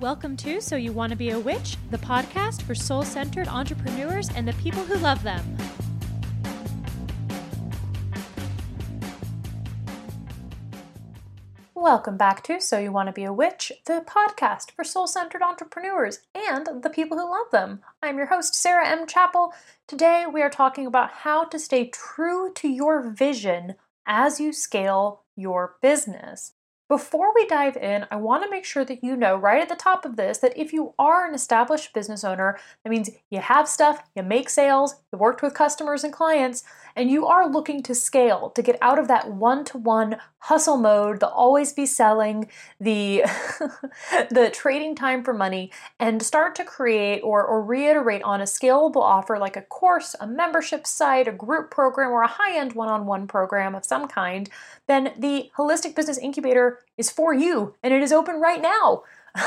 Welcome to So You Want to Be a Witch, the podcast for soul centered entrepreneurs and the people who love them. Welcome back to So You Want to Be a Witch, the podcast for soul centered entrepreneurs and the people who love them. I'm your host, Sarah M. Chappell. Today we are talking about how to stay true to your vision as you scale your business. Before we dive in, I want to make sure that you know right at the top of this that if you are an established business owner, that means you have stuff, you make sales, you worked with customers and clients, and you are looking to scale to get out of that one-to-one hustle mode, the always be selling, the the trading time for money, and start to create or, or reiterate on a scalable offer like a course, a membership site, a group program, or a high-end one-on-one program of some kind, then the Holistic Business Incubator is for you and it is open right now.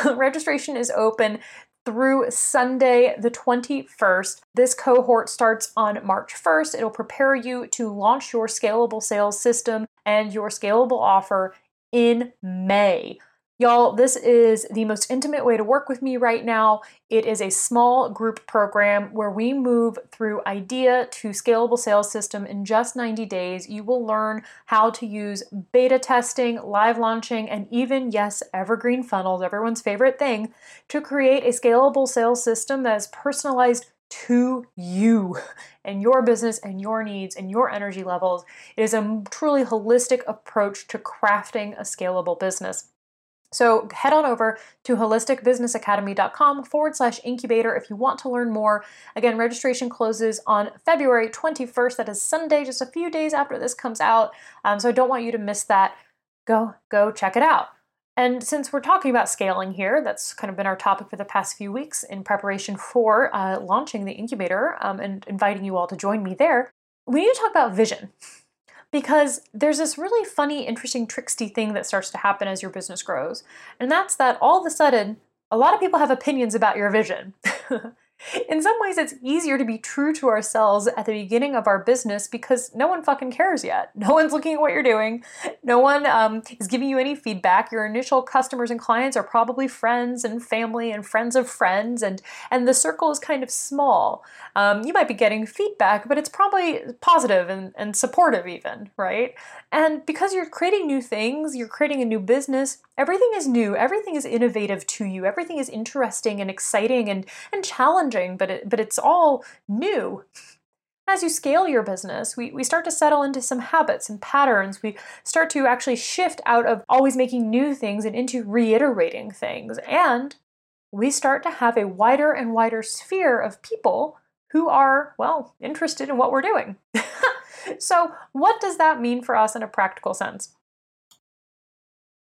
Registration is open through Sunday, the 21st. This cohort starts on March 1st. It'll prepare you to launch your scalable sales system and your scalable offer in May. Y'all, this is the most intimate way to work with me right now. It is a small group program where we move through idea to scalable sales system in just 90 days. You will learn how to use beta testing, live launching, and even, yes, evergreen funnels, everyone's favorite thing, to create a scalable sales system that is personalized to you and your business and your needs and your energy levels. It is a truly holistic approach to crafting a scalable business. So head on over to holisticbusinessacademy.com forward slash incubator if you want to learn more. Again, registration closes on February 21st. That is Sunday, just a few days after this comes out. Um, so I don't want you to miss that. Go, go check it out. And since we're talking about scaling here, that's kind of been our topic for the past few weeks in preparation for uh, launching the incubator um, and inviting you all to join me there. We need to talk about vision because there's this really funny, interesting, tricksy thing that starts to happen as your business grows. And that's that all of a sudden, a lot of people have opinions about your vision. in some ways, it's easier to be true to ourselves at the beginning of our business because no one fucking cares yet. No one's looking at what you're doing. No one um, is giving you any feedback. Your initial customers and clients are probably friends and family and friends of friends, and and the circle is kind of small. Um, you might be getting feedback, but it's probably positive and, and supportive, even, right? And because you're creating new things, you're creating a new business, everything is new, everything is innovative to you, everything is interesting and exciting and, and challenging, but, it, but it's all new. As you scale your business, we, we start to settle into some habits and patterns. We start to actually shift out of always making new things and into reiterating things. And we start to have a wider and wider sphere of people who are, well, interested in what we're doing. so, what does that mean for us in a practical sense?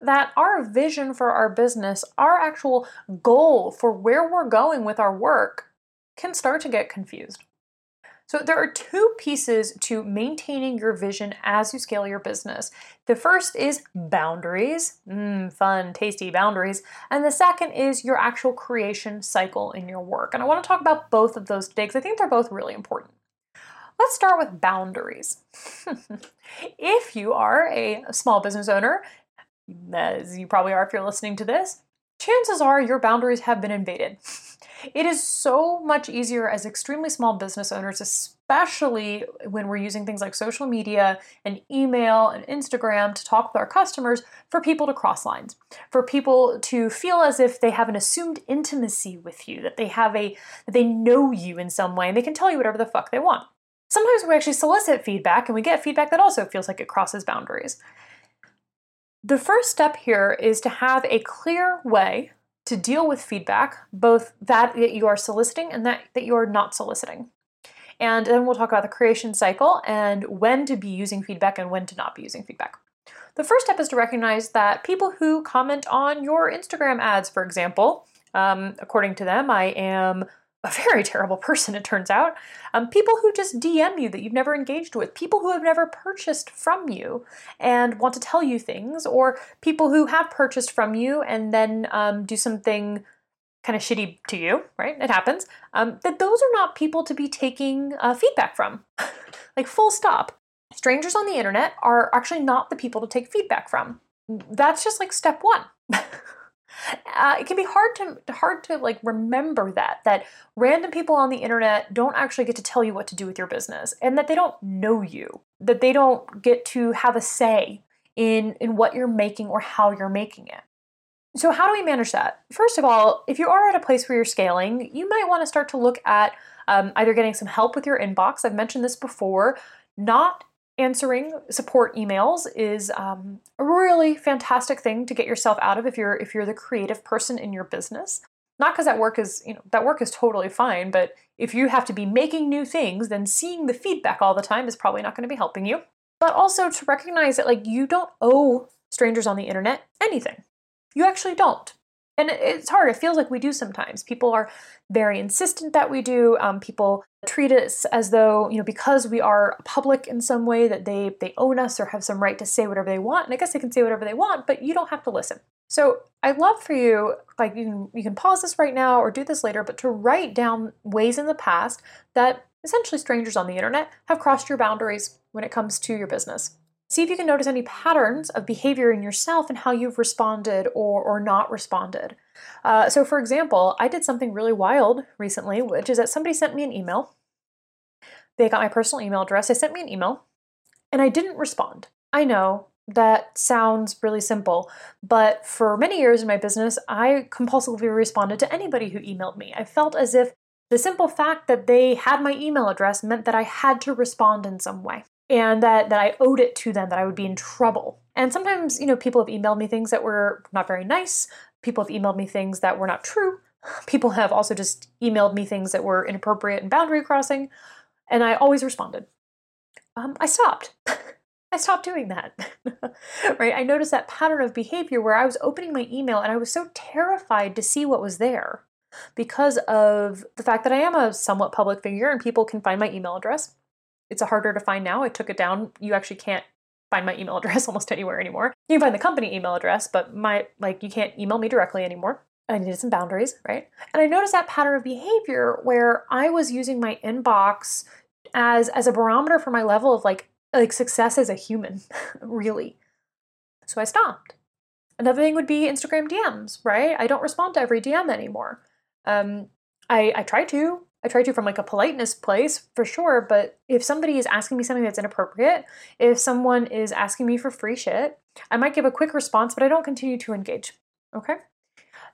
That our vision for our business, our actual goal for where we're going with our work, can start to get confused. So, there are two pieces to maintaining your vision as you scale your business. The first is boundaries, mm, fun, tasty boundaries. And the second is your actual creation cycle in your work. And I want to talk about both of those today because I think they're both really important. Let's start with boundaries. if you are a small business owner as you probably are if you're listening to this, chances are your boundaries have been invaded. It is so much easier as extremely small business owners, especially when we're using things like social media and email and Instagram to talk with our customers, for people to cross lines, for people to feel as if they have an assumed intimacy with you, that they have a that they know you in some way and they can tell you whatever the fuck they want. Sometimes we actually solicit feedback and we get feedback that also feels like it crosses boundaries. The first step here is to have a clear way to deal with feedback, both that that you are soliciting and that, that you are not soliciting. And then we'll talk about the creation cycle and when to be using feedback and when to not be using feedback. The first step is to recognize that people who comment on your Instagram ads, for example, um, according to them, I am a very terrible person, it turns out. Um, people who just DM you that you've never engaged with, people who have never purchased from you and want to tell you things, or people who have purchased from you and then um, do something kind of shitty to you, right? It happens. Um, that those are not people to be taking uh, feedback from. like, full stop. Strangers on the internet are actually not the people to take feedback from. That's just like step one. uh, it can be hard to hard to like remember that that random people on the internet don't actually get to tell you what to do with your business and that they don't know you that they don't get to have a say in in what you're making or how you're making it. So how do we manage that? First of all if you are at a place where you're scaling you might want to start to look at um, either getting some help with your inbox. I've mentioned this before not answering support emails is um, a really fantastic thing to get yourself out of if you're if you're the creative person in your business. Not because that work is you know that work is totally fine but if you have to be making new things then seeing the feedback all the time is probably not going to be helping you. But also to recognize that like you don't owe strangers on the internet anything. You actually don't and it's hard. It feels like we do sometimes. People are very insistent that we do. Um, people treat us as though you know because we are public in some way that they they own us or have some right to say whatever they want. And i guess they can say whatever they want but you don't have to listen. So i'd love for you like you can you can pause this right now or do this later but to write down ways in the past that essentially strangers on the internet have crossed your boundaries when it comes to your business See if you can notice any patterns of behavior in yourself and how you've responded or, or not responded. Uh, so, for example, I did something really wild recently, which is that somebody sent me an email. They got my personal email address. They sent me an email, and I didn't respond. I know that sounds really simple, but for many years in my business, I compulsively responded to anybody who emailed me. I felt as if the simple fact that they had my email address meant that I had to respond in some way and that that I owed it to them that I would be in trouble. And sometimes, you know, people have emailed me things that were not very nice. People have emailed me things that were not true. People have also just emailed me things that were inappropriate and boundary crossing, and I always responded. Um, I stopped. I stopped doing that. right? I noticed that pattern of behavior where I was opening my email and I was so terrified to see what was there because of the fact that I am a somewhat public figure and people can find my email address it's harder to find now. I took it down. You actually can't find my email address almost anywhere anymore. You can find the company email address, but my like you can't email me directly anymore. I needed some boundaries, right? And I noticed that pattern of behavior where I was using my inbox as as a barometer for my level of like like success as a human, really. So I stopped. Another thing would be Instagram DMs, right? I don't respond to every DM anymore. Um, I, I try to, I try to from like a politeness place for sure, but if somebody is asking me something that's inappropriate, if someone is asking me for free shit, I might give a quick response, but I don't continue to engage. Okay?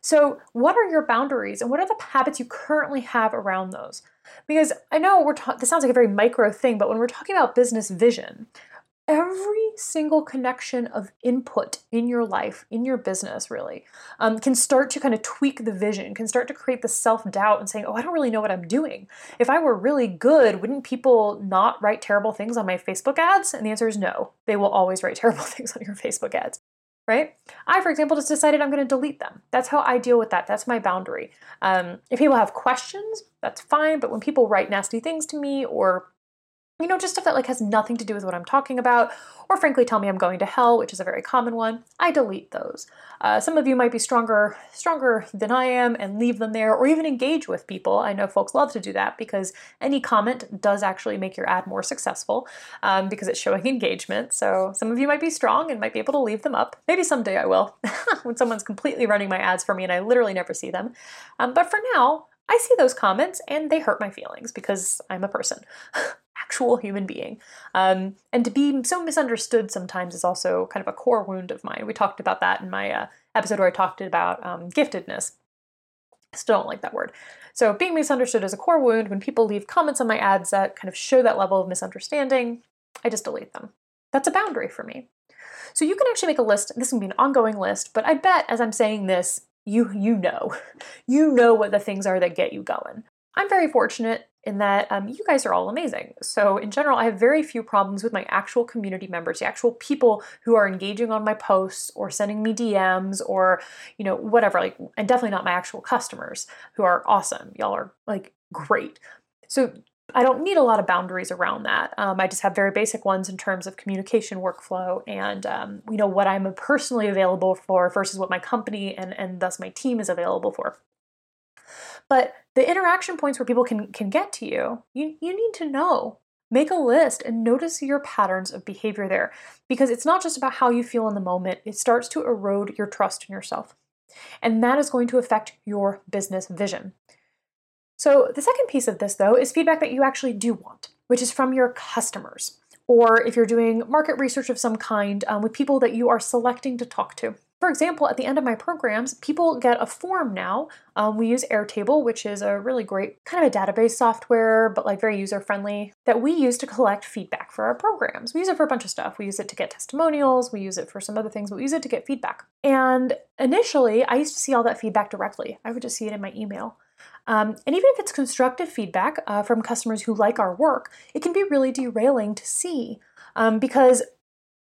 So, what are your boundaries and what are the habits you currently have around those? Because I know we're ta- this sounds like a very micro thing, but when we're talking about business vision, every single connection of input in your life, in your business, really, um, can start to kind of tweak the vision, can start to create the self doubt and saying, oh, I don't really know what I'm doing. If I were really good, wouldn't people not write terrible things on my Facebook ads? And the answer is no. They will always write terrible things on your Facebook ads. Right? I, for example, just decided I'm going to delete them. That's how I deal with that. That's my boundary. Um, if people have questions, that's fine. But when people write nasty things to me or you know, just stuff that like has nothing to do with what I'm talking about, or frankly tell me I'm going to hell, which is a very common one, I delete those. Uh, some of you might be stronger, stronger than I am and leave them there, or even engage with people. I know folks love to do that because any comment does actually make your ad more successful um, because it's showing engagement. So some of you might be strong and might be able to leave them up. Maybe someday I will, when someone's completely running my ads for me and I literally never see them. Um, but for now, I see those comments and they hurt my feelings because I'm a person. actual human being. Um, and to be so misunderstood sometimes is also kind of a core wound of mine. We talked about that in my uh, episode where I talked about um, giftedness. Still don't like that word. So, being misunderstood is a core wound. When people leave comments on my ads that kind of show that level of misunderstanding, I just delete them. That's a boundary for me. So, you can actually make a list. This can be an ongoing list, but I bet as I'm saying this, you you know, you know what the things are that get you going. I'm very fortunate in that um, you guys are all amazing. So, in general, I have very few problems with my actual community members, the actual people who are engaging on my posts or sending me DMs or, you know, whatever. Like, and definitely not my actual customers who are awesome. Y'all are like great. So, I don't need a lot of boundaries around that. Um, I just have very basic ones in terms of communication workflow and um, you know what I'm personally available for versus what my company and and thus my team is available for. But the interaction points where people can can get to you, you you need to know. Make a list and notice your patterns of behavior there because it's not just about how you feel in the moment. It starts to erode your trust in yourself. And that is going to affect your business vision. So, the second piece of this, though, is feedback that you actually do want, which is from your customers, or if you're doing market research of some kind um, with people that you are selecting to talk to. For example, at the end of my programs, people get a form now. Um, we use Airtable, which is a really great kind of a database software, but like very user friendly, that we use to collect feedback for our programs. We use it for a bunch of stuff. We use it to get testimonials, we use it for some other things, but we use it to get feedback. And initially, I used to see all that feedback directly. I would just see it in my email. Um, and even if it's constructive feedback uh, from customers who like our work, it can be really derailing to see um, because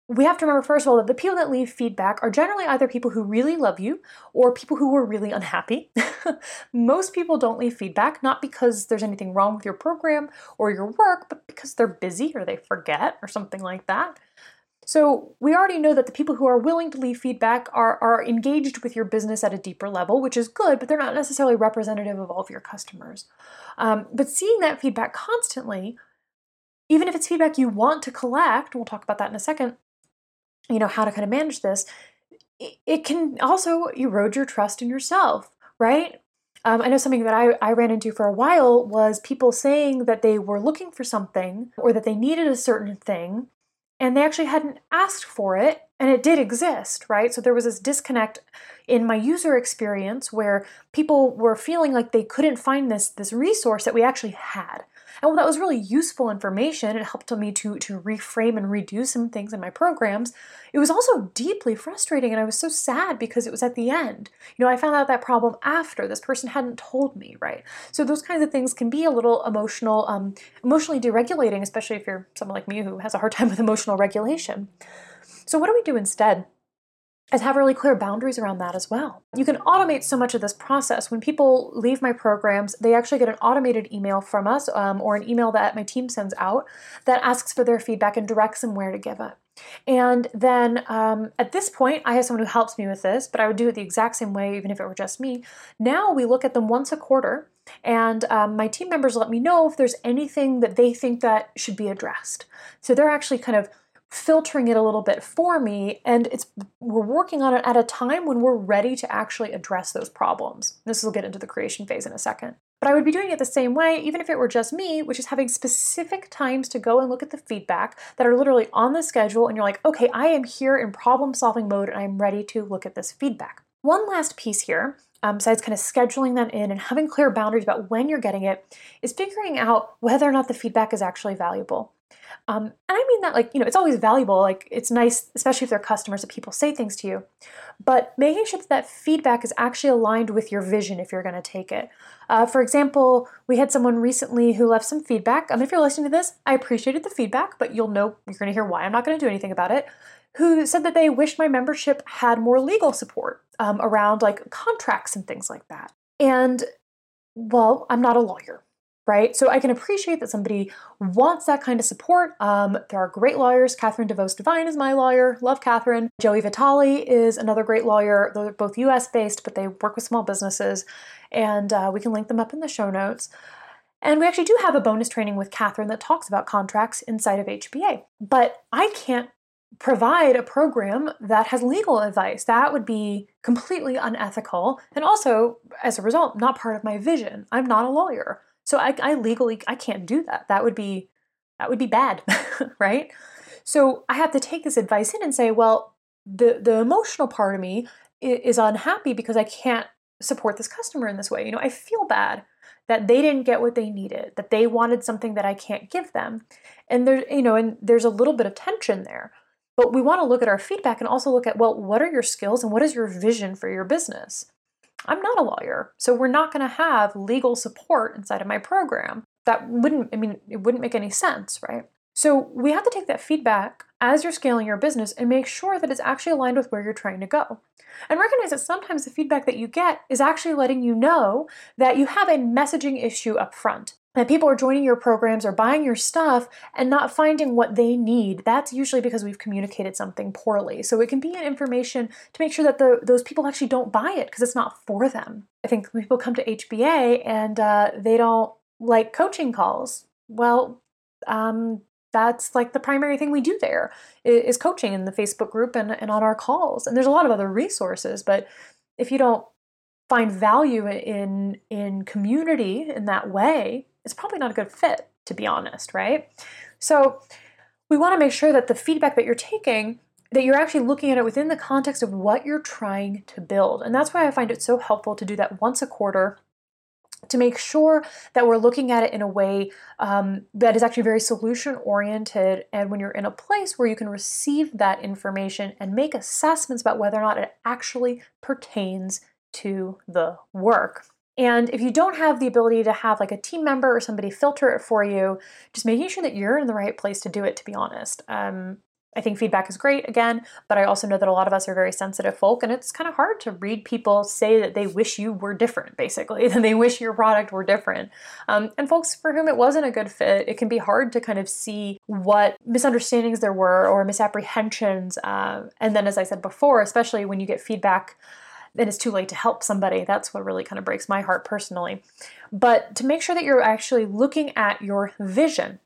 we have to remember, first of all, that the people that leave feedback are generally either people who really love you or people who are really unhappy. Most people don't leave feedback, not because there's anything wrong with your program or your work, but because they're busy or they forget or something like that. So we already know that the people who are willing to leave feedback are, are engaged with your business at a deeper level, which is good, but they're not necessarily representative of all of your customers. Um, but seeing that feedback constantly, even if it's feedback you want to collect, we'll talk about that in a second, you know, how to kind of manage this, it, can also erode your trust in yourself, right? Um, I know something that I, I ran into for a while was people saying that they were looking for something or that they needed a certain thing and they actually hadn't asked for it and it did exist right so there was this disconnect in my user experience where people were feeling like they couldn't find this this resource that we actually had and while that was really useful information, it helped me to, to reframe and redo some things in my programs. It was also deeply frustrating, and I was so sad because it was at the end. You know, I found out that problem after this person hadn't told me, right? So those kinds of things can be a little emotional, um, emotionally deregulating, especially if you're someone like me who has a hard time with emotional regulation. So what do we do instead? Have really clear boundaries around that as well. You can automate so much of this process. When people leave my programs, they actually get an automated email from us um, or an email that my team sends out that asks for their feedback and directs them where to give it. And then um, at this point, I have someone who helps me with this, but I would do it the exact same way, even if it were just me. Now we look at them once a quarter, and um, my team members let me know if there's anything that they think that should be addressed. So they're actually kind of filtering it a little bit for me and it's we're working on it at a time when we're ready to actually address those problems. This will get into the creation phase in a second. But I would be doing it the same way even if it were just me, which is having specific times to go and look at the feedback that are literally on the schedule and you're like, "Okay, I am here in problem solving mode and I'm ready to look at this feedback." One last piece here um, besides kind of scheduling that in and having clear boundaries about when you're getting it, is figuring out whether or not the feedback is actually valuable. Um, and I mean that, like, you know, it's always valuable. Like, it's nice, especially if they're customers, that people say things to you. But making sure that that feedback is actually aligned with your vision if you're going to take it. Uh, for example, we had someone recently who left some feedback. Um, if you're listening to this, I appreciated the feedback, but you'll know you're going to hear why I'm not going to do anything about it. Who said that they wished my membership had more legal support um, around like contracts and things like that. And well, I'm not a lawyer right? So I can appreciate that somebody wants that kind of support. Um, there are great lawyers. Catherine DeVos Devine is my lawyer. Love Catherine. Joey Vitale is another great lawyer. They're both US based, but they work with small businesses. And uh, we can link them up in the show notes. And we actually do have a bonus training with Catherine that talks about contracts inside of HBA. But I can't provide a program that has legal advice. That would be completely unethical. And also, as a result, not part of my vision. I'm not a lawyer. So I, I legally I can't do that. That would be that would be bad, right? So I have to take this advice in and say, well, the the emotional part of me is unhappy because I can't support this customer in this way. You know, I feel bad that they didn't get what they needed, that they wanted something that I can't give them. And there's, you know, and there's a little bit of tension there. But we want to look at our feedback and also look at, well, what are your skills and what is your vision for your business? I'm not a lawyer, so we're not going to have legal support inside of my program. That wouldn't, I mean, it wouldn't make any sense, right? So we have to take that feedback as you're scaling your business and make sure that it's actually aligned with where you're trying to go. And recognize that sometimes the feedback that you get is actually letting you know that you have a messaging issue up front that people are joining your programs or buying your stuff and not finding what they need, that's usually because we've communicated something poorly. So it can be an information to make sure that the, those people actually don't buy it because it's not for them. I think people come to HBA and uh, they don't like coaching calls. Well, um, that's like the primary thing we do there is coaching in the Facebook group and, and on our calls. And there's a lot of other resources, but if you don't find value in in community in that way, it's probably not a good fit, to be honest, right? So we want to make sure that the feedback that you're taking that you're actually looking at it within the context of what you're trying to build. And that's why I find it so helpful to do that once a quarter to make sure that we're looking at it in a way um, that is actually very solution oriented. And when you're in a place where you can receive that information and make assessments about whether or not it actually pertains to the work. And if you don't have the ability to have like a team member or somebody filter it for you, just making sure that you're in the right place to do it, to be honest. Um, I think feedback is great again, but I also know that a lot of us are very sensitive folk, and it's kind of hard to read people say that they wish you were different, basically, than they wish your product were different. Um, and folks for whom it wasn't a good fit, it can be hard to kind of see what misunderstandings there were or misapprehensions. Uh, and then, as I said before, especially when you get feedback then it's too late to help somebody. That's what really kind of breaks my heart personally. But to make sure that you're actually looking at your vision.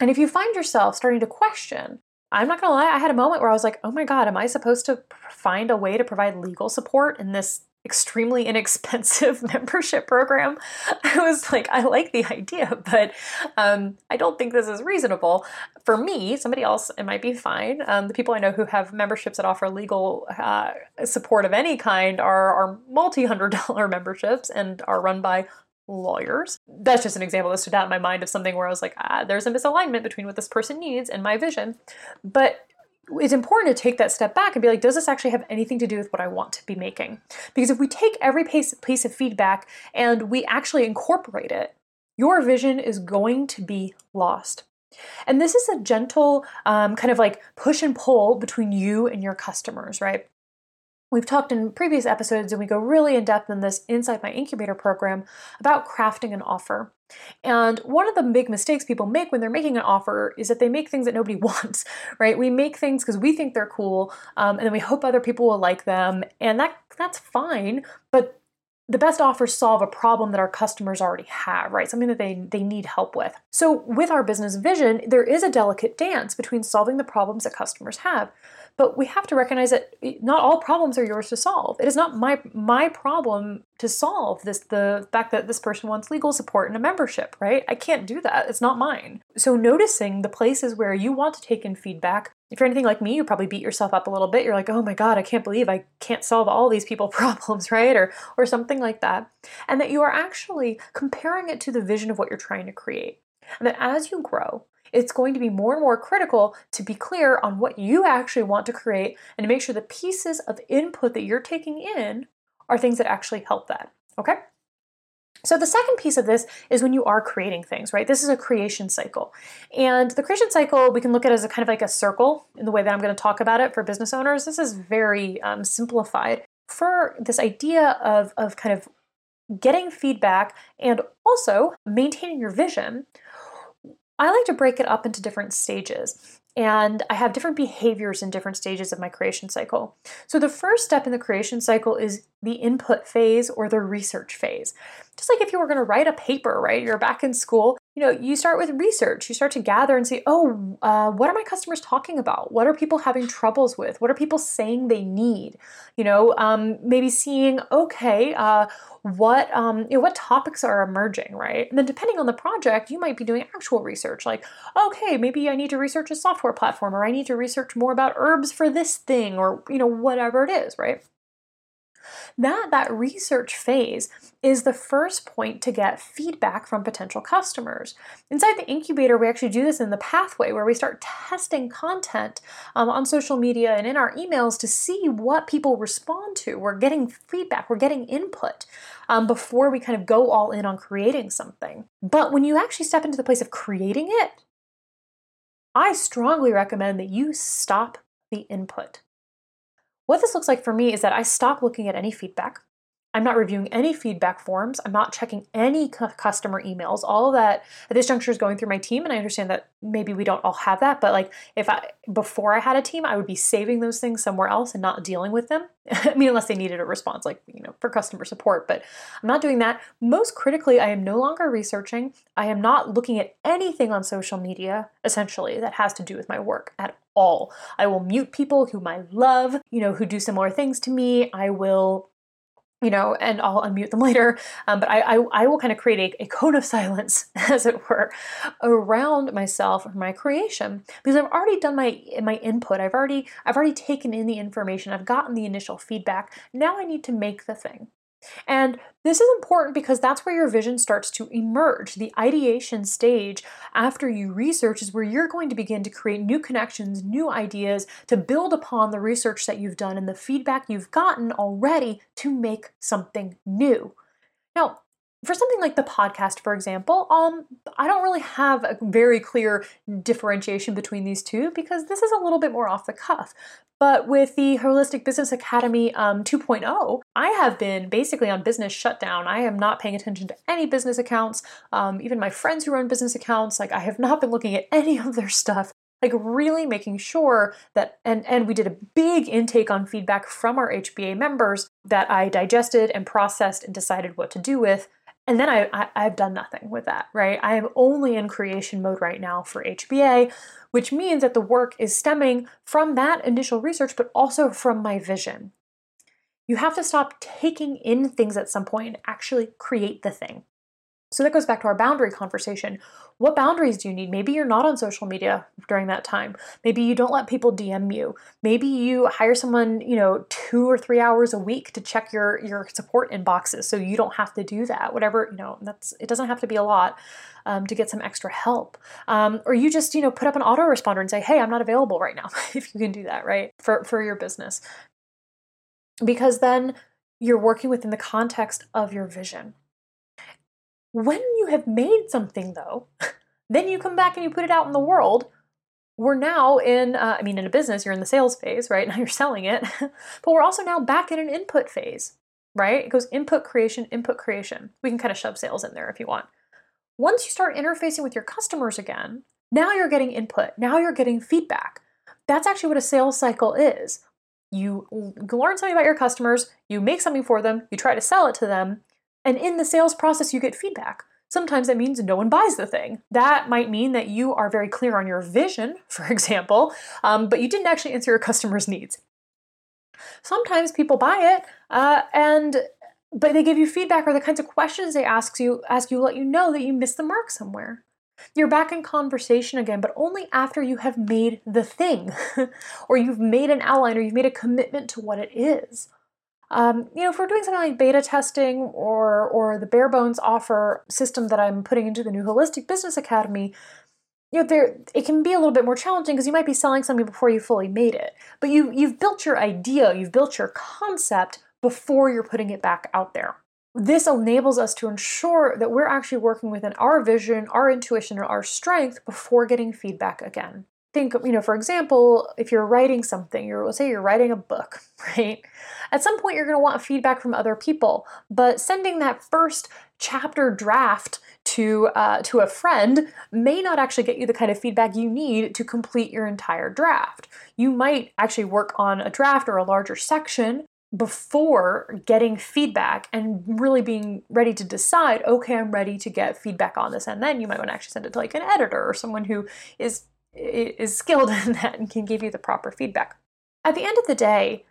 And if you find yourself starting to question, I'm not gonna lie, I had a moment where I was like, oh my God, am I supposed to find a way to provide legal support in this extremely inexpensive membership program? I was like, I like the idea, but um, I don't think this is reasonable. For me, somebody else, it might be fine. Um, the people I know who have memberships that offer legal uh, support of any kind are, are multi hundred dollar memberships and are run by lawyers. That's just an example that stood out in my mind of something where I was like, ah, there's a misalignment between what this person needs and my vision. But it's important to take that step back and be like, does this actually have anything to do with what I want to be making? Because if we take every piece, piece of feedback and we actually incorporate it, your vision is going to be lost. And this is a gentle um, kind of like push and pull between you and your customers, right? We've talked in previous episodes, and we go really in depth in this inside my incubator program about crafting an offer. And one of the big mistakes people make when they're making an offer is that they make things that nobody wants, right? We make things because we think they're cool, um, and then we hope other people will like them, and that that's fine. But the best offers solve a problem that our customers already have, right? Something that they, they need help with. So, with our business vision, there is a delicate dance between solving the problems that customers have. But we have to recognize that not all problems are yours to solve. It is not my my problem to solve this the fact that this person wants legal support and a membership, right? I can't do that. It's not mine. So noticing the places where you want to take in feedback. If you're anything like me, you probably beat yourself up a little bit. You're like, "Oh my god, I can't believe I can't solve all these people problems," right? Or or something like that. And that you are actually comparing it to the vision of what you're trying to create. And that as you grow, it's going to be more and more critical to be clear on what you actually want to create and to make sure the pieces of input that you're taking in are things that actually help that. Okay? So, the second piece of this is when you are creating things, right? This is a creation cycle. And the creation cycle we can look at as a kind of like a circle in the way that I'm going to talk about it for business owners. This is very um, simplified for this idea of, of kind of getting feedback and also maintaining your vision. I like to break it up into different stages. And I have different behaviors in different stages of my creation cycle. So, the first step in the creation cycle is the input phase or the research phase. Just like if you were going to write a paper, right? You're back in school, you know, you start with research. You start to gather and say, oh, uh, what are my customers talking about? What are people having troubles with? What are people saying they need? You know, um, maybe seeing, okay, uh, what um, you know, what topics are emerging, right? And then depending on the project, you might be doing actual research, like, okay, maybe I need to research a software platform, or I need to research more about herbs for this thing, or you know, whatever it is, right? That that research phase is the first point to get feedback from potential customers. Inside the incubator, we actually do this in the pathway where we start testing content um, on social media and in our emails to see what people respond to. We're getting feedback, we're getting input um, before we kind of go all in on creating something. But when you actually step into the place of creating it, I strongly recommend that you stop the input. What this looks like for me is that I stop looking at any feedback. I'm not reviewing any feedback forms. I'm not checking any customer emails. All of that at this juncture is going through my team, and I understand that maybe we don't all have that. But like, if I before I had a team, I would be saving those things somewhere else and not dealing with them. I mean, unless they needed a response, like you know, for customer support. But I'm not doing that. Most critically, I am no longer researching. I am not looking at anything on social media, essentially, that has to do with my work at all. I will mute people whom I love, you know, who do similar things to me. I will you know, and I'll unmute them later. Um, but I, I, I, will kind of create a, a, cone of silence, as it were, around myself or my creation because I've already done my my input. I've already I've already taken in the information. I've gotten the initial feedback. Now I need to make the thing. And this is important because that's where your vision starts to emerge. The ideation stage after you research is where you're going to begin to create new connections, new ideas to build upon the research that you've done and the feedback you've gotten already to make something new. Now, for something like the podcast, for example, um, I don't really have a very clear differentiation between these two because this is a little bit more off the cuff. But with the Holistic Business Academy um, 2.0, I have been basically on business shutdown. I am not paying attention to any business accounts. Um, even my friends who run business accounts, like I have not been looking at any of their stuff. Like really making sure that, and and we did a big intake on feedback from our HBA members that I digested and processed and decided what to do with. And then I, I have done nothing with that, right? I am only in creation mode right now for HBA, which means that the work is stemming from that initial research, but also from my vision. You have to stop taking in things at some point and actually create the thing. So that goes back to our boundary conversation. What boundaries do you need? Maybe you're not on social media during that time. Maybe you don't let people DM you. Maybe you hire someone, you know, 2 or 3 hours a week to check your your support inboxes so you don't have to do that. Whatever, you know, that's it doesn't have to be a lot. Um, to get some extra help. Um, or you just, you know, put up an autoresponder and say, hey, I'm not available right now, if you can do that, right? For, for your business. Because then you're working within the context of your vision. When you have made something, though, then you come back and you put it out in the world. We're now in, uh, I mean, in a business, you're in the sales phase, right? Now you're selling it, but we're also now back in an input phase, right? It goes input creation, input creation. We can kind of shove sales in there if you want. Once you start interfacing with your customers again, now you're getting input, now you're getting feedback. That's actually what a sales cycle is. You learn something about your customers, you make something for them, you try to sell it to them, and in the sales process, you get feedback. Sometimes that means no one buys the thing. That might mean that you are very clear on your vision, for example, um, but you didn't actually answer your customer's needs. Sometimes people buy it, uh, and but they give you feedback or the kinds of questions they ask you ask you let you know that you missed the mark somewhere. You're back in conversation again, but only after you have made the thing, or you've made an outline, or you've made a commitment to what it is. Um, you know, if we're doing something like beta testing or or the bare bones offer system that I'm putting into the new Holistic Business Academy, you know, there it can be a little bit more challenging because you might be selling something before you fully made it. But you you've built your idea, you've built your concept before you're putting it back out there. This enables us to ensure that we're actually working within our vision, our intuition, and our strength before getting feedback again think, you know, for example, if you're writing something, you're let's say you're writing a book, right? At some point you're going to want feedback from other people, but sending that first chapter draft to uh, to a friend may not actually get you the kind of feedback you need to complete your entire draft. You might actually work on a draft or a larger section before getting feedback and really being ready to decide okay i'm ready to get feedback on this and then you might want to actually send it to like an editor or someone who is is skilled in that and can give you the proper feedback. At the end of the day,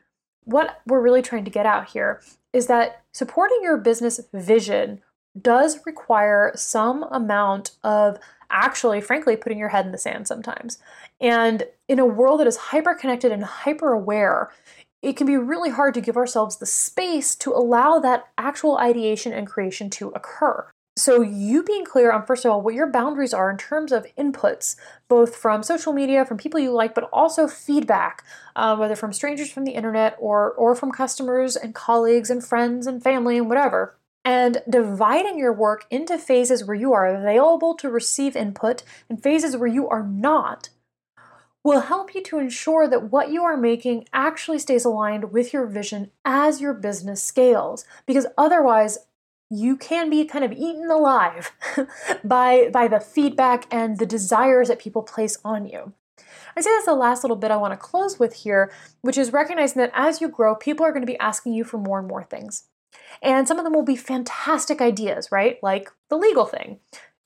what we're really trying to get out here is that supporting your business vision does require some amount of actually, frankly, putting your head in the sand sometimes. And in a world that is hyper connected and hyper aware, it can be really hard to give ourselves the space to allow that actual ideation and creation to occur. So, you being clear on, first of all, what your boundaries are in terms of inputs, both from social media, from people you like, but also feedback, uh, whether from strangers from the internet or, or from customers and colleagues and friends and family and whatever. And dividing your work into phases where you are available to receive input and phases where you are not will help you to ensure that what you are making actually stays aligned with your vision as your business scales. Because otherwise, you can be kind of eaten alive by, by the feedback and the desires that people place on you. I say that's the last little bit I want to close with here, which is recognizing that as you grow, people are going to be asking you for more and more things. And some of them will be fantastic ideas, right? Like the legal thing.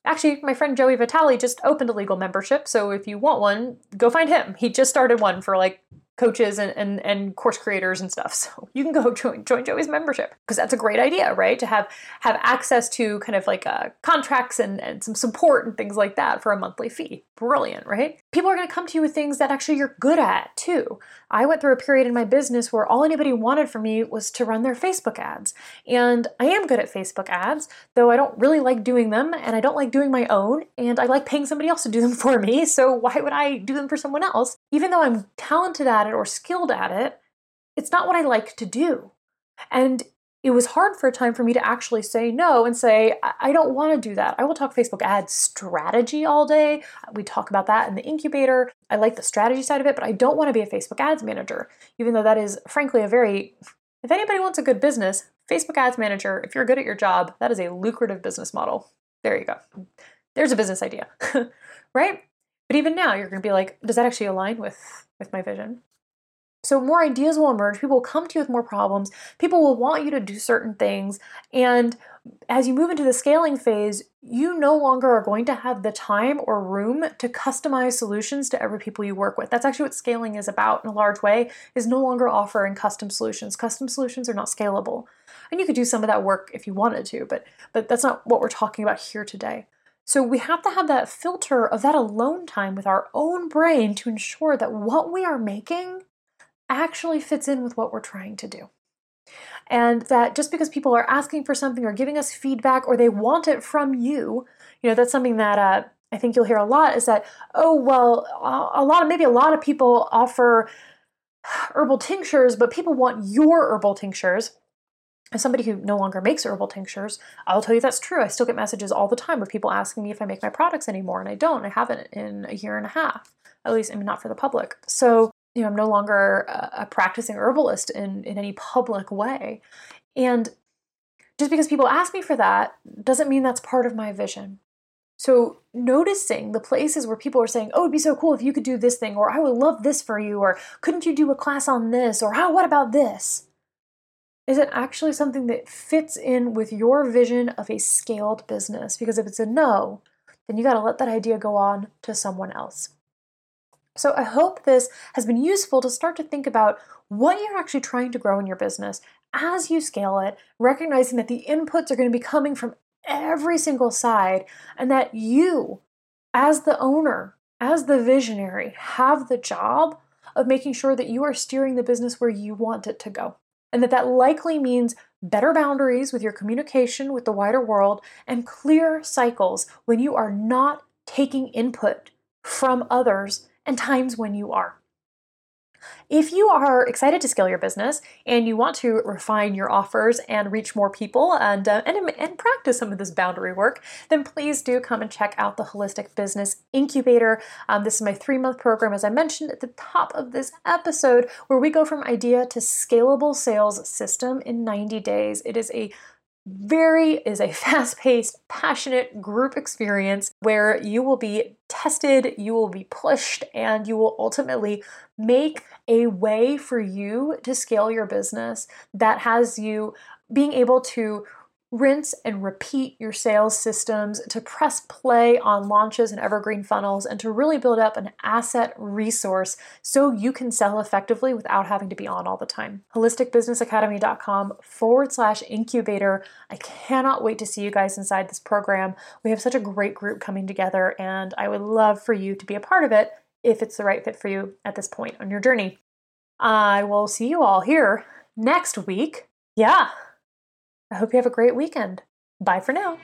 Actually, my friend Joey Vitale just opened a legal membership, so if you want one, go find him. He just started one for like coaches and, and, and course creators and stuff. So you can go join, join Joey's membership because that's a great idea, right? To have have access to kind of like uh, contracts and, and some support and things like that for a monthly fee. Brilliant, right? People are going to come to you with things that actually you're good at too. I went through a period in my business where all anybody wanted from me was to run their Facebook ads. And I am good at Facebook ads, though I don't really like doing them and I don't like doing my own and I like paying somebody else to do them for me. So why would I do them for someone else? Even though I'm talented at it or skilled at it, it's not what I like to do. And it was hard for a time for me to actually say no and say, I don't want to do that. I will talk Facebook ad strategy all day. We talk about that in the incubator. I like the strategy side of it, but I don't want to be a Facebook ads manager, even though that is frankly a very, if anybody wants a good business, Facebook ads manager, if you're good at your job, that is a lucrative business model. There you go. There's a business idea, right? But even now, you're going to be like, does that actually align with, with my vision? So, more ideas will emerge. People will come to you with more problems. People will want you to do certain things. And as you move into the scaling phase, you no longer are going to have the time or room to customize solutions to every people you work with. That's actually what scaling is about in a large way, is no longer offering custom solutions. Custom solutions are not scalable. And you could do some of that work if you wanted to, but but that's not what we're talking about here today. So we have to have that filter of that alone time with our own brain to ensure that what we are making actually fits in with what we're trying to do. And that just because people are asking for something or giving us feedback or they want it from you, you know, that's something that uh, I think you'll hear a lot is that, oh, well, a lot of maybe a lot of people offer herbal tinctures, but people want your herbal tinctures. As somebody who no longer makes herbal tinctures, I'll tell you that's true. I still get messages all the time of people asking me if I make my products anymore, and I don't. I haven't in a year and a half, at least, I mean, not for the public. So you know, I'm no longer a, practicing herbalist in, in any public way. And just because people ask me for that doesn't mean that's part of my vision. So, noticing the places where people are saying, Oh, it'd be so cool if you could do this thing, or I would love this for you, or couldn't you do a class on this, or how, what about this? Is it actually something that fits in with your vision of a scaled business? Because if it's a no, then you got to let that idea go on to someone else. So I hope this has been useful to start to think about what you're actually trying to grow in your business as you scale it, recognizing that the inputs are going to be coming from every single side and that you, as the owner, as the visionary, have the job of making sure that you are steering the business where you want it to go. And that that likely means better boundaries with your communication with the wider world and clear cycles when you are not taking input from others and times when you are. If you are excited to scale your business and you want to refine your offers and reach more people and, uh, and, and practice some of this boundary work, then please do come and check out the Holistic Business Incubator. Um, this is my three month program, as I mentioned at the top of this episode, where we go from idea to scalable sales system in 90 days. It is a very is a fast paced, passionate group experience where you will be tested, you will be pushed, and you will ultimately make a way for you to scale your business that has you being able to rinse and repeat your sales systems, to press play on launches and evergreen funnels, and to really build up an asset resource so you can sell effectively without having to be on all the time. Holisticbusinessacademy.com forward slash incubator. I cannot wait to see you guys inside this program. We have such a great group coming together, and I would love for you to be a part of it if it's the right fit for you at this point on your journey. I will see you all here next week. Yeah. I hope you have a great weekend. Bye for now.